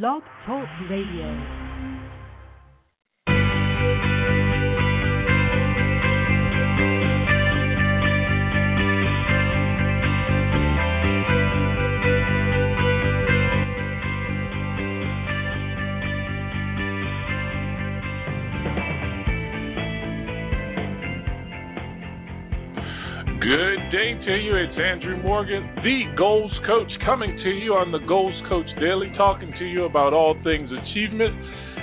Blog Talk Radio. Good day to you. It's Andrew Morgan, the Goals Coach, coming to you on the Goals Coach Daily, talking to you about all things achievement.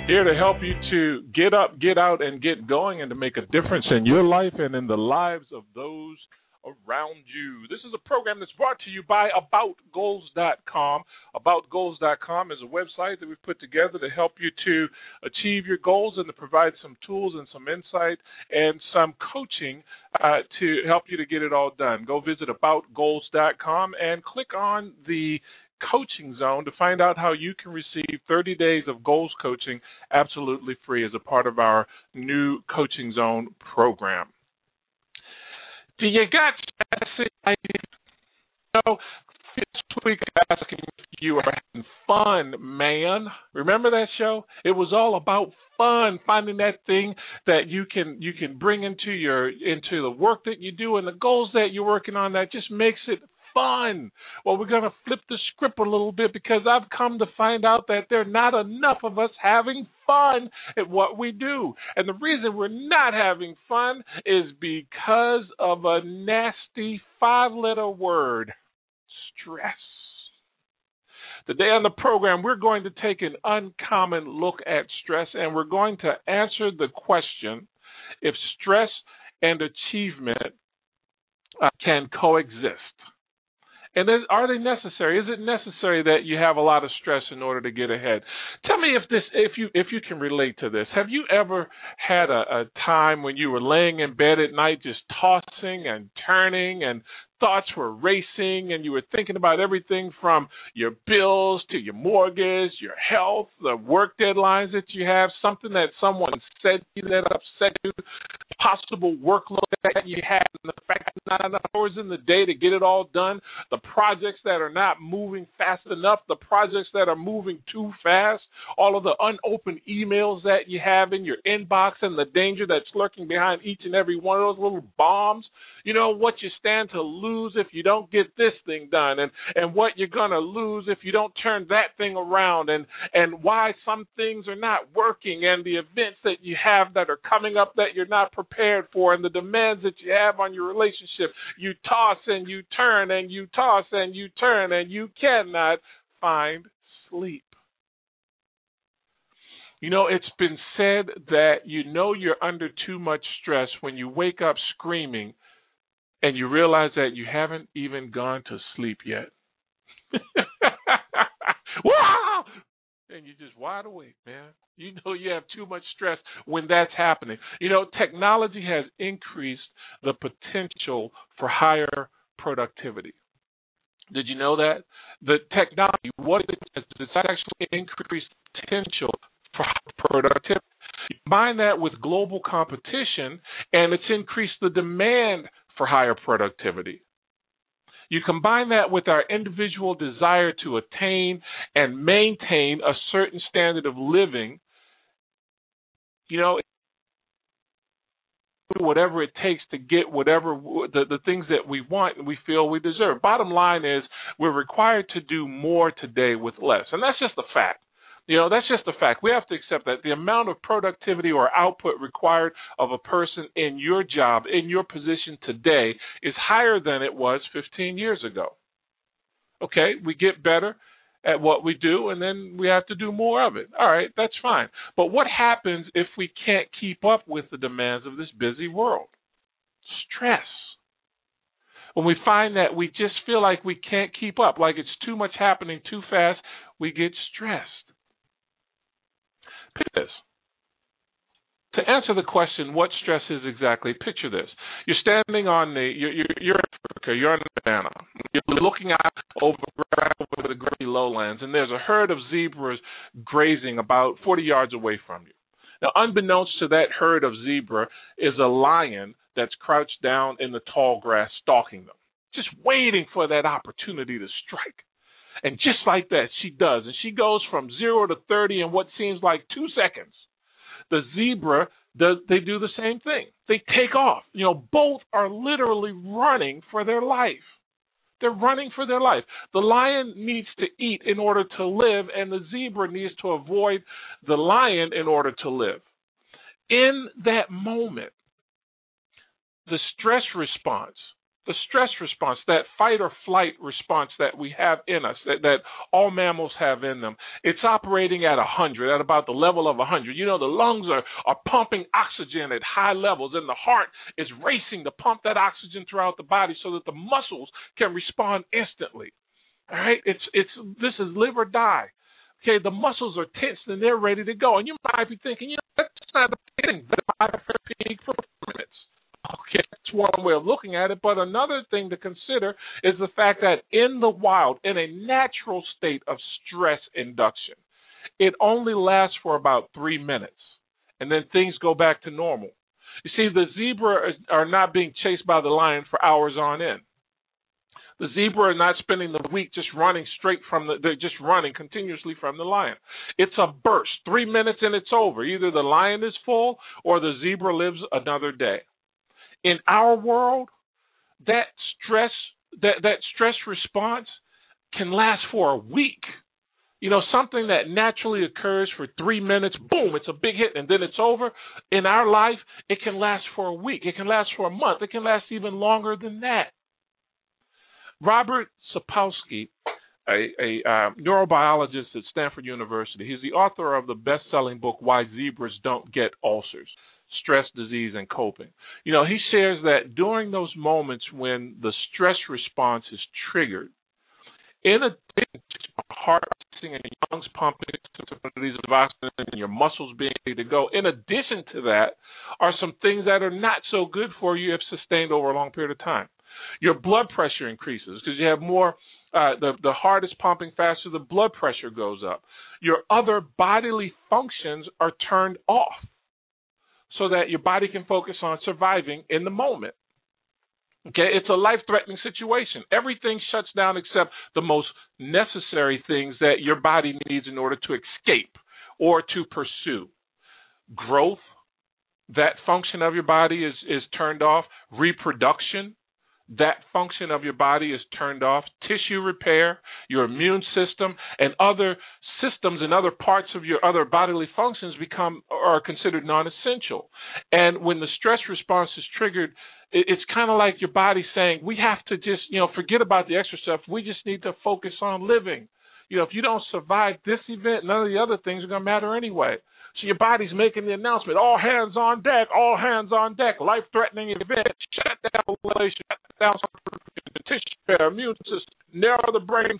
Here to help you to get up, get out, and get going, and to make a difference in your life and in the lives of those around you. This is a program that's brought to you by AboutGoals.com. AboutGoals.com is a website that we've put together to help you to achieve your goals and to provide some tools and some insight and some coaching uh, to help you to get it all done. Go visit AboutGoals.com and click on the coaching zone to find out how you can receive 30 days of goals coaching absolutely free as a part of our new coaching zone program. You got know this week asking if you are having fun, man. Remember that show? It was all about fun, finding that thing that you can you can bring into your into the work that you do and the goals that you're working on that just makes it fun. Well, we're going to flip the script a little bit because I've come to find out that there are not enough of us having fun at what we do. And the reason we're not having fun is because of a nasty five letter word stress. Today on the program, we're going to take an uncommon look at stress and we're going to answer the question if stress and achievement uh, can coexist. And is, are they necessary? Is it necessary that you have a lot of stress in order to get ahead? Tell me if this, if you, if you can relate to this. Have you ever had a, a time when you were laying in bed at night, just tossing and turning, and thoughts were racing and you were thinking about everything from your bills to your mortgage, your health, the work deadlines that you have, something that someone said to you that upset you, possible workload that you have, and the fact that not enough hours in the day to get it all done, the projects that are not moving fast enough, the projects that are moving too fast, all of the unopened emails that you have in your inbox and the danger that's lurking behind each and every one of those little bombs you know what you stand to lose if you don't get this thing done and and what you're going to lose if you don't turn that thing around and and why some things are not working and the events that you have that are coming up that you're not prepared for and the demands that you have on your relationship. You toss and you turn and you toss and you turn and you cannot find sleep. You know, it's been said that you know you're under too much stress when you wake up screaming and you realize that you haven't even gone to sleep yet. And you're just wide awake, man. You know you have too much stress when that's happening. You know, technology has increased the potential for higher productivity. Did you know that? The technology, what it is, it's actually increased potential for productivity. Combine that with global competition, and it's increased the demand for higher productivity. You combine that with our individual desire to attain and maintain a certain standard of living, you know, whatever it takes to get whatever the, the things that we want and we feel we deserve. Bottom line is we're required to do more today with less. And that's just a fact. You know, that's just a fact. We have to accept that the amount of productivity or output required of a person in your job, in your position today, is higher than it was 15 years ago. Okay, we get better at what we do and then we have to do more of it. All right, that's fine. But what happens if we can't keep up with the demands of this busy world? Stress. When we find that we just feel like we can't keep up, like it's too much happening too fast, we get stressed. This. To answer the question, what stress is exactly? Picture this: you're standing on the, you're, you're, in Africa, you're in the Savannah, you're looking out over, over the grassy lowlands, and there's a herd of zebras grazing about 40 yards away from you. Now, unbeknownst to that herd of zebra is a lion that's crouched down in the tall grass, stalking them, just waiting for that opportunity to strike. And just like that, she does. And she goes from zero to 30 in what seems like two seconds. The zebra does, they do the same thing. They take off. You know, both are literally running for their life. They're running for their life. The lion needs to eat in order to live, and the zebra needs to avoid the lion in order to live. In that moment, the stress response the stress response, that fight or flight response that we have in us, that, that all mammals have in them, it's operating at 100, at about the level of 100. You know, the lungs are, are pumping oxygen at high levels, and the heart is racing to pump that oxygen throughout the body so that the muscles can respond instantly. All right, it's it's this is live or die. Okay, the muscles are tensed and they're ready to go. And you might be thinking, you know, that's not a thing, but. Okay, that's one way of looking at it. But another thing to consider is the fact that in the wild, in a natural state of stress induction, it only lasts for about three minutes, and then things go back to normal. You see, the zebra are not being chased by the lion for hours on end. The zebra are not spending the week just running straight from the, they're just running continuously from the lion. It's a burst, three minutes and it's over. Either the lion is full or the zebra lives another day in our world, that stress that that stress response can last for a week. You know, something that naturally occurs for three minutes, boom, it's a big hit, and then it's over. In our life, it can last for a week, it can last for a month, it can last even longer than that. Robert Sapolsky, a, a uh, neurobiologist at Stanford University, he's the author of the best selling book, Why Zebras Don't Get Ulcers stress, disease, and coping. You know, he shares that during those moments when the stress response is triggered, in addition to heart racing and lungs pumping of oxygen and your muscles being ready to go, in addition to that, are some things that are not so good for you if sustained over a long period of time. Your blood pressure increases because you have more. Uh, the the heart is pumping faster, the blood pressure goes up. Your other bodily functions are turned off so that your body can focus on surviving in the moment. Okay, it's a life threatening situation. Everything shuts down except the most necessary things that your body needs in order to escape or to pursue. Growth, that function of your body is, is turned off. Reproduction, that function of your body is turned off. Tissue repair, your immune system, and other systems and other parts of your other bodily functions become are considered non-essential. And when the stress response is triggered, it's kind of like your body saying, "We have to just, you know, forget about the extra stuff. We just need to focus on living." You know, if you don't survive this event, none of the other things are going to matter anyway. So your body's making the announcement, all hands on deck, all hands on deck, life threatening event, shut down shut down the tissue immune system, narrow the brain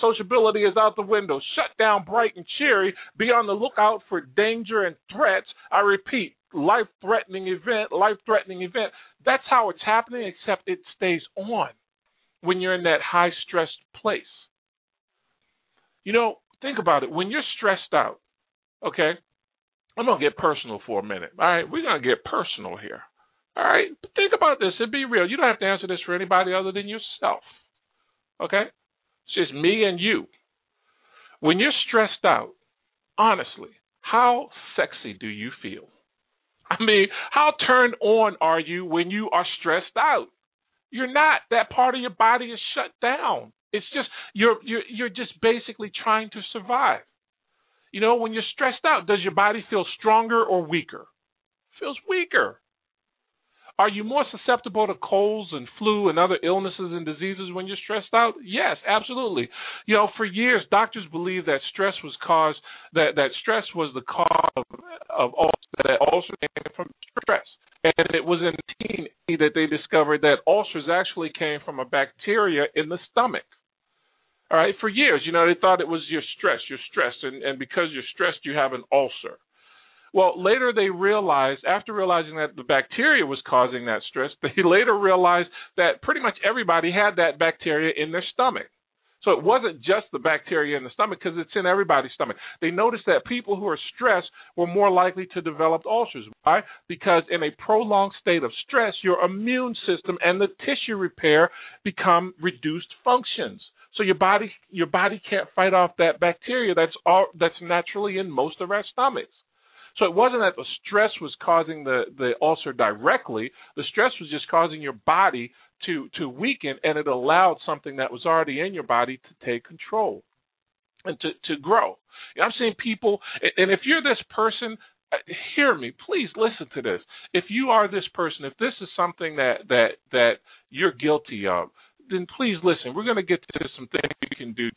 sociability is out the window, shut down bright and cheery, be on the lookout for danger and threats. I repeat, life threatening event, life threatening event. That's how it's happening, except it stays on when you're in that high stressed place. You know, think about it. When you're stressed out, okay, I'm to get personal for a minute. All right, we're to get personal here. All right, think about this and be real. You don't have to answer this for anybody other than yourself. Okay? It's just me and you. When you're stressed out, honestly, how sexy do you feel? I mean, how turned on are you when you are stressed out? You're not. That part of your body is shut down. It's just you're you're you're just basically trying to survive. You know, when you're stressed out, does your body feel stronger or weaker? It feels weaker. Are you more susceptible to colds and flu and other illnesses and diseases when you're stressed out? Yes, absolutely. You know, for years doctors believed that stress was caused that that stress was the cause of, of ulcer, that ulcer came from stress. And it was in 1980 that they discovered that ulcers actually came from a bacteria in the stomach. All right, for years, you know, they thought it was your stress, your stress, and, and because you're stressed, you have an ulcer. Well, later they realized, after realizing that the bacteria was causing that stress, they later realized that pretty much everybody had that bacteria in their stomach. So it wasn't just the bacteria in the stomach because it's in everybody's stomach. They noticed that people who are stressed were more likely to develop ulcers. Why? Because in a prolonged state of stress, your immune system and the tissue repair become reduced functions. So your body your body can't fight off that bacteria that's all that's naturally in most of our stomachs. So it wasn't that the stress was causing the, the ulcer directly. The stress was just causing your body to to weaken and it allowed something that was already in your body to take control and to, to grow. I'm seeing people and if you're this person uh, hear me please listen to this if you are this person if this is something that that that you're guilty of then please listen we're going to get to some things we can do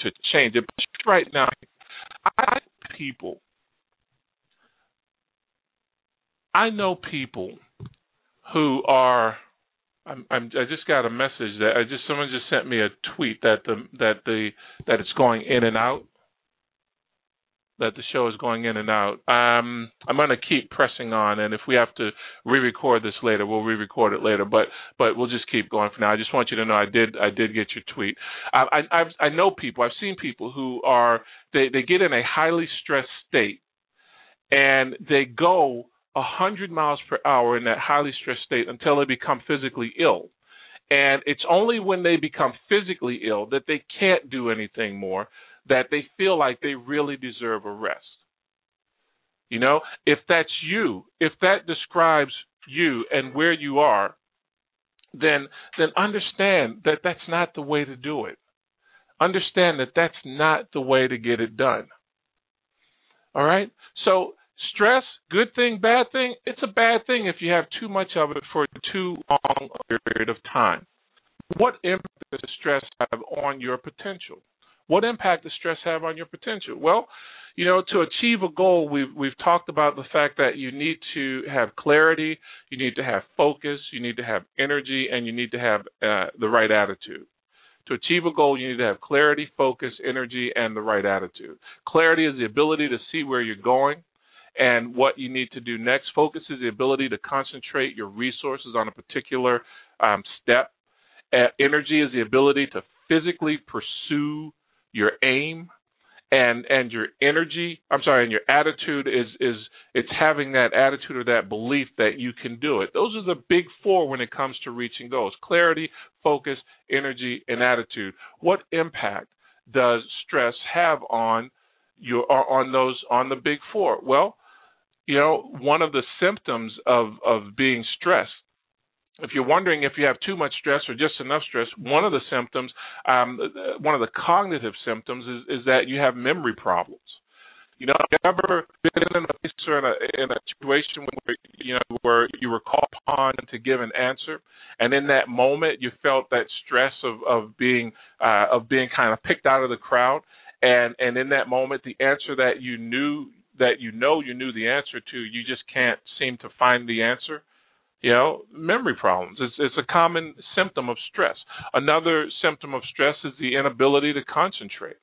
to change it but right now i people I know people who are. I'm, I'm, I just got a message that I just someone just sent me a tweet that the that the that it's going in and out. That the show is going in and out. Um, I'm going to keep pressing on, and if we have to re-record this later, we'll re-record it later. But but we'll just keep going for now. I just want you to know I did I did get your tweet. I I, I know people. I've seen people who are they they get in a highly stressed state, and they go a 100 miles per hour in that highly stressed state until they become physically ill. And it's only when they become physically ill that they can't do anything more that they feel like they really deserve a rest. You know, if that's you, if that describes you and where you are, then then understand that that's not the way to do it. Understand that that's not the way to get it done. All right? So Stress, good thing, bad thing? It's a bad thing if you have too much of it for too long a period of time. What impact does stress have on your potential? What impact does stress have on your potential? Well, you know, to achieve a goal, we've we've talked about the fact that you need to have clarity, you need to have focus, you need to have energy, and you need to have uh, the right attitude. To achieve a goal, you need to have clarity, focus, energy, and the right attitude. Clarity is the ability to see where you're going. And what you need to do next focus is the ability to concentrate your resources on a particular um, step. Uh, energy is the ability to physically pursue your aim and and your energy i'm sorry and your attitude is is it's having that attitude or that belief that you can do it those are the big four when it comes to reaching goals clarity focus energy and attitude what impact does stress have on your on those on the big four well you know, one of the symptoms of of being stressed. If you're wondering if you have too much stress or just enough stress, one of the symptoms, um, one of the cognitive symptoms, is, is that you have memory problems. You know, have you ever been in a place or in a, in a situation where you know where you were called upon to give an answer, and in that moment you felt that stress of of being uh, of being kind of picked out of the crowd, and and in that moment the answer that you knew that you know you knew the answer to, you just can't seem to find the answer. You know, memory problems. It's, it's a common symptom of stress. Another symptom of stress is the inability to concentrate.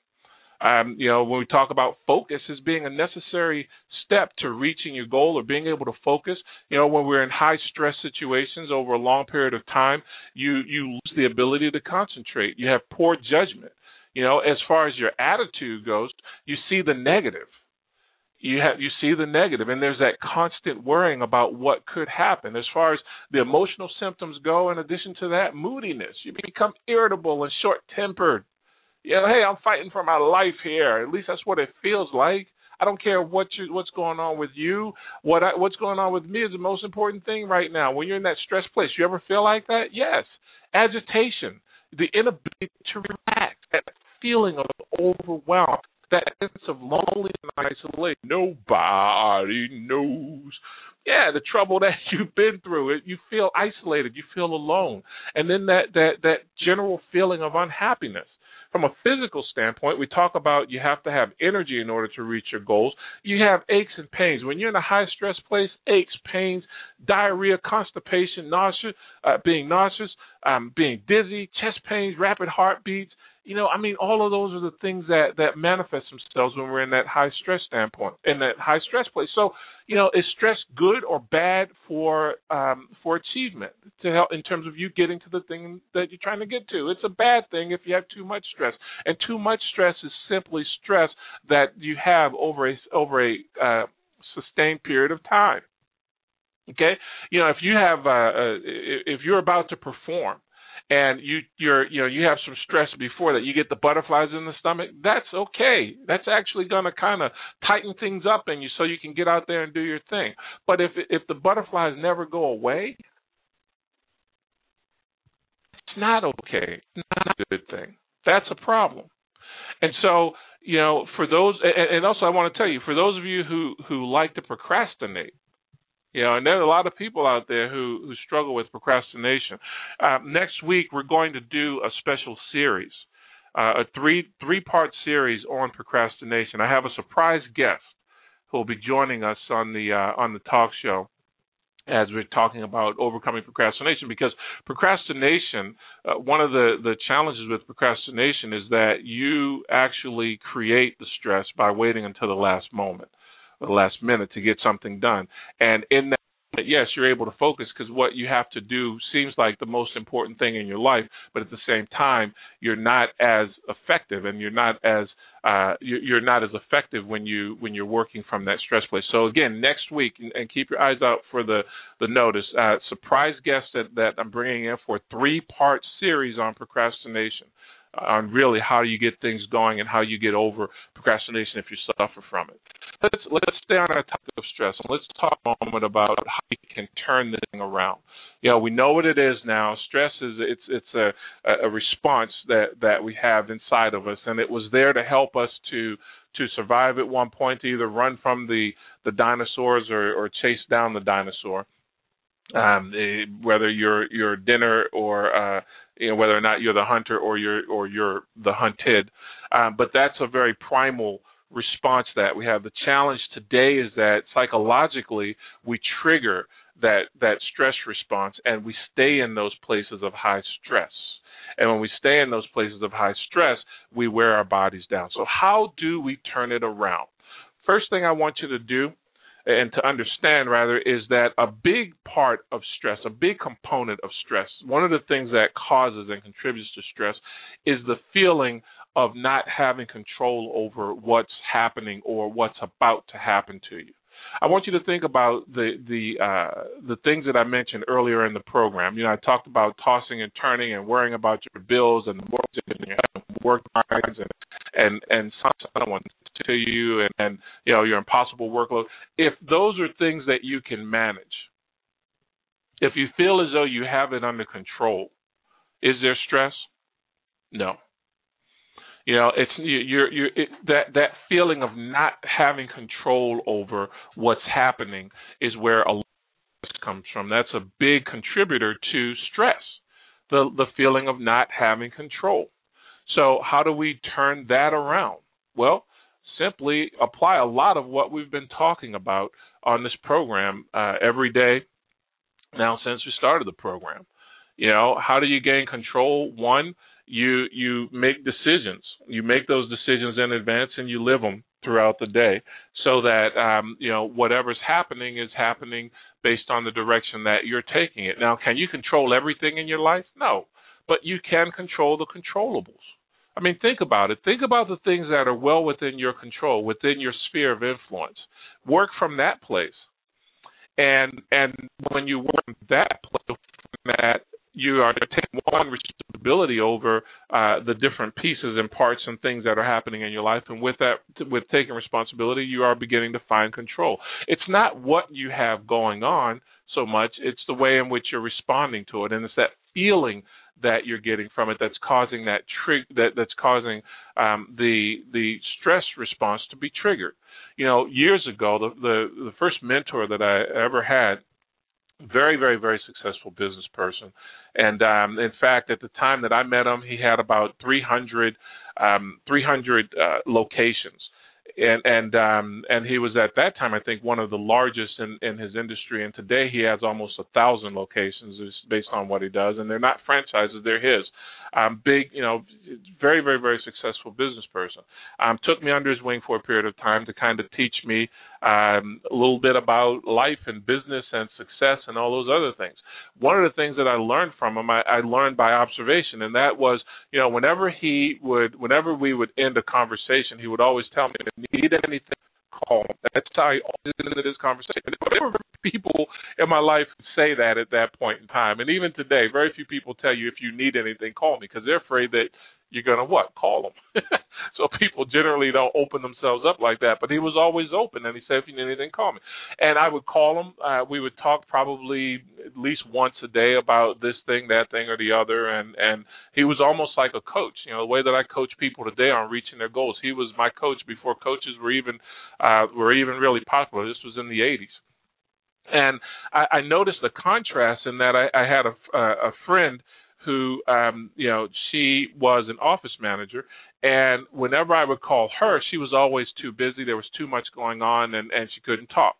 Um, you know, when we talk about focus as being a necessary step to reaching your goal or being able to focus, you know, when we're in high stress situations over a long period of time, you you lose the ability to concentrate. You have poor judgment. You know, as far as your attitude goes, you see the negative you have you see the negative and there's that constant worrying about what could happen. As far as the emotional symptoms go in addition to that moodiness. You become irritable and short tempered you know hey i'm fighting for my life here. At least that's what it feels like. I don't care what you what's going on with you. What I, what's going on with me is the most important thing right now. When you're in that stress place you ever feel like that? Yes. Agitation. The inability to relax. That feeling of overwhelm that sense of loneliness and isolation. Nobody knows. Yeah, the trouble that you've been through, it you feel isolated, you feel alone, and then that that that general feeling of unhappiness. From a physical standpoint, we talk about you have to have energy in order to reach your goals. You have aches and pains. When you're in a high stress place, aches, pains, diarrhea, constipation, nausea, uh, being nauseous, um, being dizzy, chest pains, rapid heartbeats, you know, I mean, all of those are the things that that manifest themselves when we're in that high stress standpoint, in that high stress place. So, you know, is stress good or bad for um, for achievement to help in terms of you getting to the thing that you're trying to get to? It's a bad thing if you have too much stress, and too much stress is simply stress that you have over a over a uh, sustained period of time. Okay, you know, if you have uh, uh, if you're about to perform and you you're you know you have some stress before that. You get the butterflies in the stomach. That's okay. That's actually going to kind of tighten things up in you so you can get out there and do your thing. But if if the butterflies never go away it's not okay. It's not a good thing. That's a problem. And so you know for those and, and also i want to tell you for those of you who who like to procrastinate you know, and there are a lot of people out there who who struggle with procrastination. Uh, next week, we're going to do a special series, uh, a three three part series on procrastination. I have a surprise guest who will be joining us on the uh, on the talk show as we're talking about overcoming procrastination because procrastination uh, one of the the challenges with procrastination is that you actually create the stress by waiting until the last moment the last minute to get something done. And in that yes, you're able to focus because what you have to do seems like the most important thing in your life, but at the same time, you're not as effective and you're not as uh, you're not as effective when you when you're working from that stress place. So again, next week, and keep your eyes out for the the notice. Uh, surprise guest that, that I'm bringing in for a three part series on procrastination on really how you get things going and how you get over procrastination if you suffer from it. Let's let's stay on our topic of stress and let's talk a moment about how we can turn this thing around. You know, we know what it is now. Stress is it's it's a a response that that we have inside of us, and it was there to help us to to survive at one point, to either run from the the dinosaurs or or chase down the dinosaur um, eh, whether you're you're dinner or uh, you know whether or not you're the hunter or you're or you're the hunted. Um, but that's a very primal response that we have. The challenge today is that psychologically we trigger that that stress response and we stay in those places of high stress. And when we stay in those places of high stress, we wear our bodies down. So how do we turn it around? First thing I want you to do and to understand rather is that a big part of stress, a big component of stress, one of the things that causes and contributes to stress is the feeling of not having control over what's happening or what's about to happen to you. I want you to think about the the uh, the things that I mentioned earlier in the program. You know, I talked about tossing and turning and worrying about your bills and mortgage and your work and and and someone to you and, and you know your impossible workload. If those are things that you can manage, if you feel as though you have it under control, is there stress? No. You know, it's you're you're it, that that feeling of not having control over what's happening is where a lot comes from. That's a big contributor to stress. The the feeling of not having control. So how do we turn that around? Well, simply apply a lot of what we've been talking about on this program uh, every day now since we started the program. You know, how do you gain control? One, you you make decisions. You make those decisions in advance and you live them throughout the day, so that um, you know whatever's happening is happening based on the direction that you're taking it. Now, can you control everything in your life? No, but you can control the controllables. I mean, think about it. Think about the things that are well within your control, within your sphere of influence. Work from that place, and and when you work from that place, that you are taking one responsibility over uh, the different pieces and parts and things that are happening in your life, and with that, with taking responsibility, you are beginning to find control. It's not what you have going on so much; it's the way in which you're responding to it, and it's that feeling that you're getting from it that's causing that trig- that that's causing um, the the stress response to be triggered. You know, years ago, the the, the first mentor that I ever had very very very successful business person and um in fact at the time that i met him he had about 300 um 300 uh, locations and and um and he was at that time I think one of the largest in in his industry and today he has almost a thousand locations based on what he does and they're not franchises they're his um, big, you know, very, very, very successful business person. Um, took me under his wing for a period of time to kind of teach me um, a little bit about life and business and success and all those other things. One of the things that I learned from him, I, I learned by observation, and that was, you know, whenever he would, whenever we would end a conversation, he would always tell me, "If you need anything, call." That's how he always ended his conversation. In my life say that at that point in time. And even today, very few people tell you if you need anything, call me because they're afraid that you're going to what? Call them. so people generally don't open themselves up like that. But he was always open, and he said, if you need anything, call me. And I would call him. Uh, we would talk probably at least once a day about this thing, that thing, or the other. And and he was almost like a coach. You know, the way that I coach people today on reaching their goals. He was my coach before coaches were even uh, were even really popular. This was in the 80s. And I, I noticed the contrast in that I, I had a, a friend who um you know she was an office manager. And whenever I would call her she was always too busy. There was too much going on and and she couldn't talk.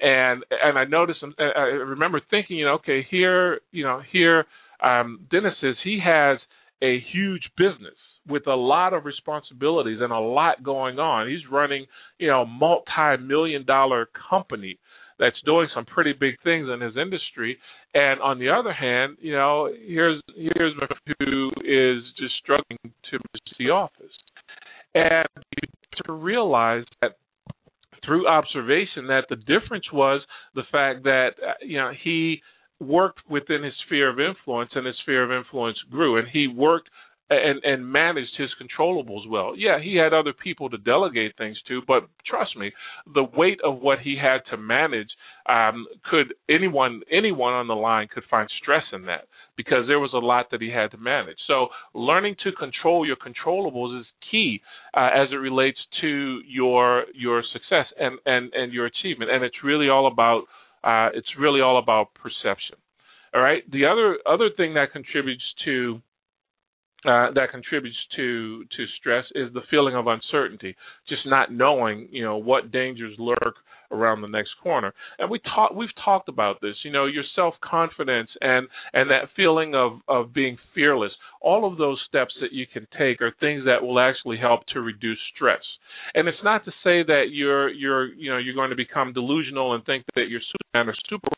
And and I noticed and I remember thinking you know okay here you know here um Dennis is he has a huge business with a lot of responsibilities and a lot going on. He's running you know multi-million dollar company that's doing some pretty big things in his industry. And on the other hand, you know, here's here's who is just struggling to reach the office. And to realize that through observation that the difference was the fact that uh, you know he worked within his sphere of influence and his sphere of influence grew and he worked and and managed his controllables well. Yeah, he had other people to delegate things to, but trust me, the weight of what he had to manage um, could anyone anyone on the line could find stress in that because there was a lot that he had to manage. So learning to control your controllables is key uh, as it relates to your your success and and and your achievement, and it's really all about uh, it's really all about perception. All right. The other other thing that contributes to uh, that contributes to to stress is the feeling of uncertainty, just not knowing, you know, what dangers lurk around the next corner. And we talk, we've talked about this, you know, your self confidence and and that feeling of of being fearless. All of those steps that you can take are things that will actually help to reduce stress. And it's not to say that you're you're you know you're going to become delusional and think that you're Superman or super.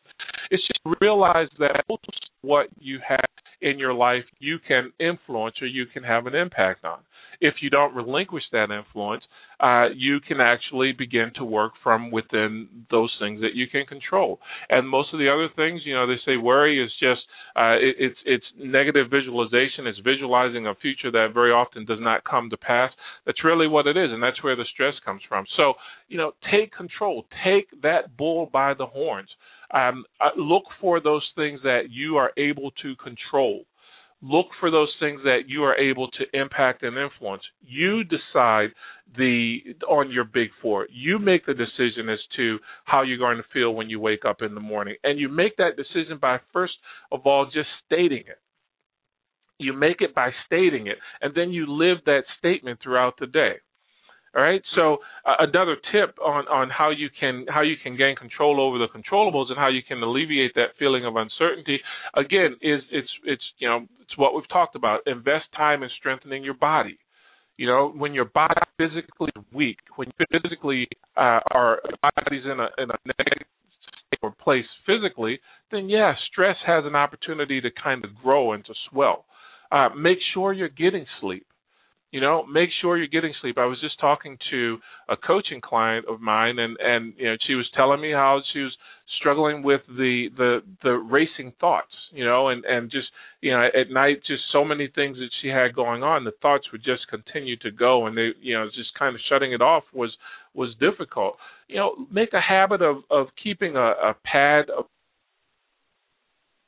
It's just realize that what you have in your life you can influence or you can have an impact on. If you don't relinquish that influence, uh, you can actually begin to work from within those things that you can control. And most of the other things, you know, they say worry is just uh, it, it's it's negative visualization. It's visualizing a future that very often does not come to pass. That's really what it is, and that's where the stress comes from. So, you know, take control. Take that bull by the horns. Um, uh, look for those things that you are able to control. Look for those things that you are able to impact and influence. You decide the on your big four. You make the decision as to how you're going to feel when you wake up in the morning, and you make that decision by first of all just stating it. You make it by stating it, and then you live that statement throughout the day. All right. So uh, another tip on on how you can how you can gain control over the controllables and how you can alleviate that feeling of uncertainty again is it's it's you know it's what we've talked about. Invest time in strengthening your body. You know, when your body physically weak, when physically uh, are body's in a in a negative state or place physically, then yeah, stress has an opportunity to kind of grow and to swell. Uh, make sure you're getting sleep you know make sure you're getting sleep. I was just talking to a coaching client of mine and and you know she was telling me how she was struggling with the the the racing thoughts you know and and just you know at night just so many things that she had going on the thoughts would just continue to go and they you know just kind of shutting it off was was difficult. You know make a habit of of keeping a, a pad a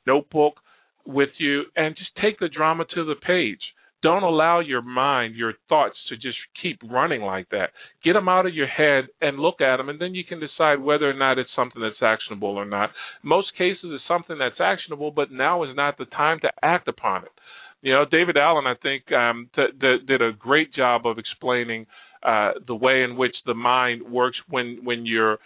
notebook with you and just take the drama to the page don't allow your mind, your thoughts to just keep running like that. Get them out of your head and look at them, and then you can decide whether or not it's something that's actionable or not. Most cases, it's something that's actionable, but now is not the time to act upon it. You know, David Allen, I think, um, t- t- did a great job of explaining uh, the way in which the mind works when when you're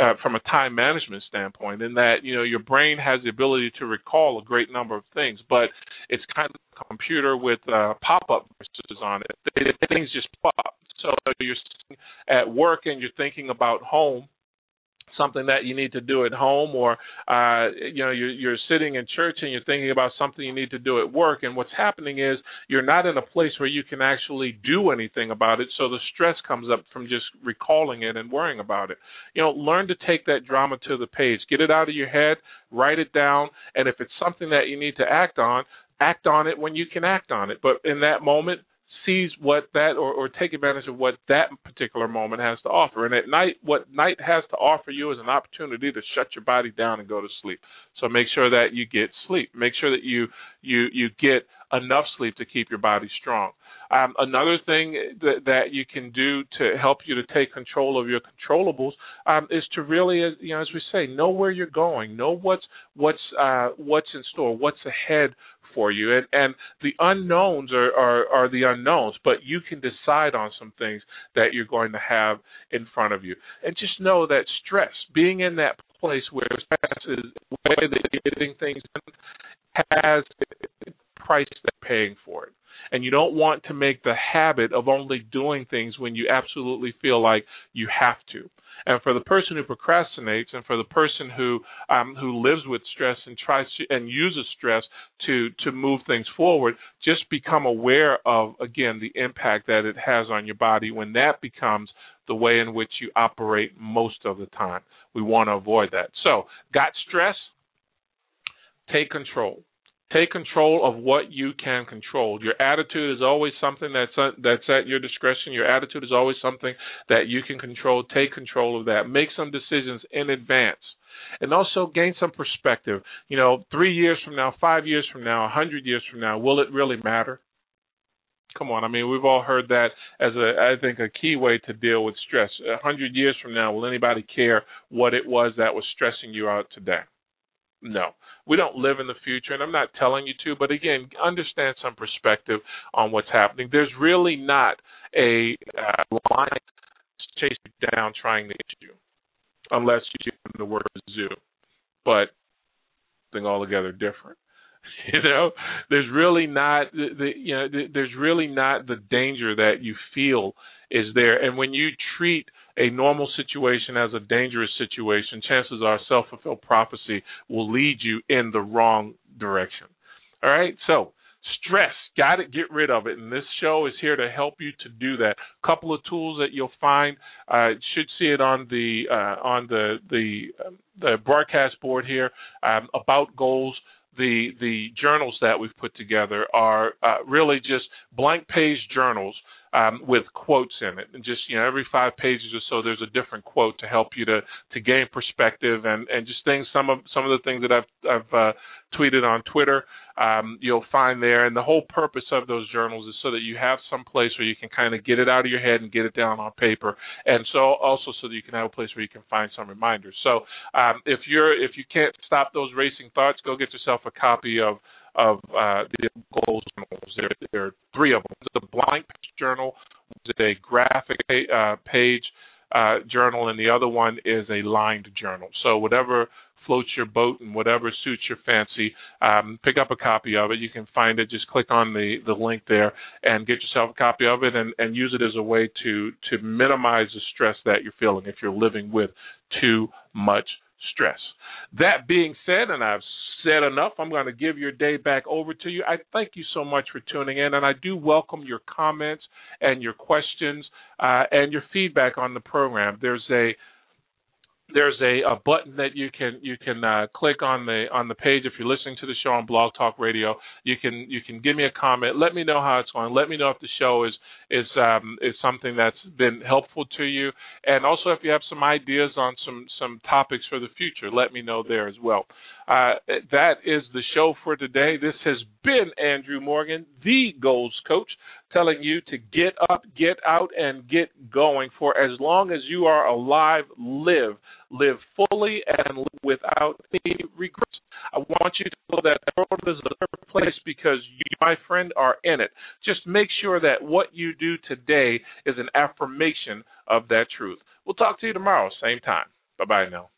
uh, from a time management standpoint, in that you know your brain has the ability to recall a great number of things, but it's kind of a computer with uh, pop-up messages on it. Things just pop. So you're at work and you're thinking about home something that you need to do at home or uh you know you're you're sitting in church and you're thinking about something you need to do at work. And what's happening is you're not in a place where you can actually do anything about it. So the stress comes up from just recalling it and worrying about it. You know learn to take that drama to the page. Get it out of your head write it down. And if it's something that you need to act on act on it when you can act on it. But in that moment seize what that or, or take advantage of what that particular moment has to offer. And at night, what night has to offer you is an opportunity to shut your body down and go to sleep. So make sure that you get sleep. Make sure that you you you get enough sleep to keep your body strong. Um, another thing that, that you can do to help you to take control of your controllables um, is to really, you know, as we say, know where you're going, know what's what's uh, what's in store, what's ahead for you. And and the unknowns are, are, are the unknowns, but you can decide on some things that you're going to have in front of you. And just know that stress, being in that place where stress is way that you're getting things has a price they're paying for it. And you don't want to make the habit of only doing things when you absolutely feel like you have to. And for the person who procrastinates, and for the person who um, who lives with stress and tries to and uses stress to to move things forward, just become aware of again the impact that it has on your body when that becomes the way in which you operate most of the time. We want to avoid that. So, got stress? Take control. Take control of what you can control. Your attitude is always something that's uh, that's at your discretion. Your attitude is always something that you can control. Take control of that. Make some decisions in advance. And also gain some perspective. You know, three years from now, five years from now, a hundred years from now, will it really matter? Come on, I mean, we've all heard that as a, I think, a key way to deal with stress. A hundred years from now, will anybody care what it was that was stressing you out today? No we don't live in the future, and I'm not telling you to, but again, understand some perspective on what's happening. There's really not a uh, line chasing down trying to hit you, unless you use the word zoo, but something altogether different. You know, there's really not the, the you know the, there's really not the danger that you feel is there, and when you treat a normal situation as a dangerous situation, chances are self fulfilled prophecy will lead you in the wrong direction. All right, so stress, got to get rid of it, and this show is here to help you to do that. A couple of tools that you'll find, uh, should see it on the uh, on the the um, the broadcast board here. Um, about goals. The the journals that we've put together are uh, really just blank page journals um, with quotes in it, and just you know every five pages or so, there's a different quote to help you to to gain perspective and and just things. Some of some of the things that I've I've uh, tweeted on Twitter. Um, you'll find there, and the whole purpose of those journals is so that you have some place where you can kind of get it out of your head and get it down on paper, and so also so that you can have a place where you can find some reminders. So um, if you're if you can't stop those racing thoughts, go get yourself a copy of of uh, the goals journals. There, there are three of them. The blank journal is a graphic uh, page uh, journal, and the other one is a lined journal. So whatever floats your boat and whatever suits your fancy, um, pick up a copy of it. You can find it. Just click on the, the link there and get yourself a copy of it and, and use it as a way to to minimize the stress that you're feeling if you're living with too much stress. That being said, and I've said enough. I'm going to give your day back over to you. I thank you so much for tuning in, and I do welcome your comments and your questions uh, and your feedback on the program. There's a there's a, a button that you can you can uh, click on the on the page if you're listening to the show on Blog Talk Radio. You can you can give me a comment. Let me know how it's going. Let me know if the show is is um, is something that's been helpful to you, and also if you have some ideas on some some topics for the future, let me know there as well. Uh, that is the show for today. This has been Andrew Morgan, the goals coach, telling you to get up, get out, and get going. For as long as you are alive, live. Live fully and live without any regrets. I want you to know that the world is a better place because you, my friend, are in it. Just make sure that what you do today is an affirmation of that truth. We'll talk to you tomorrow, same time. Bye bye now.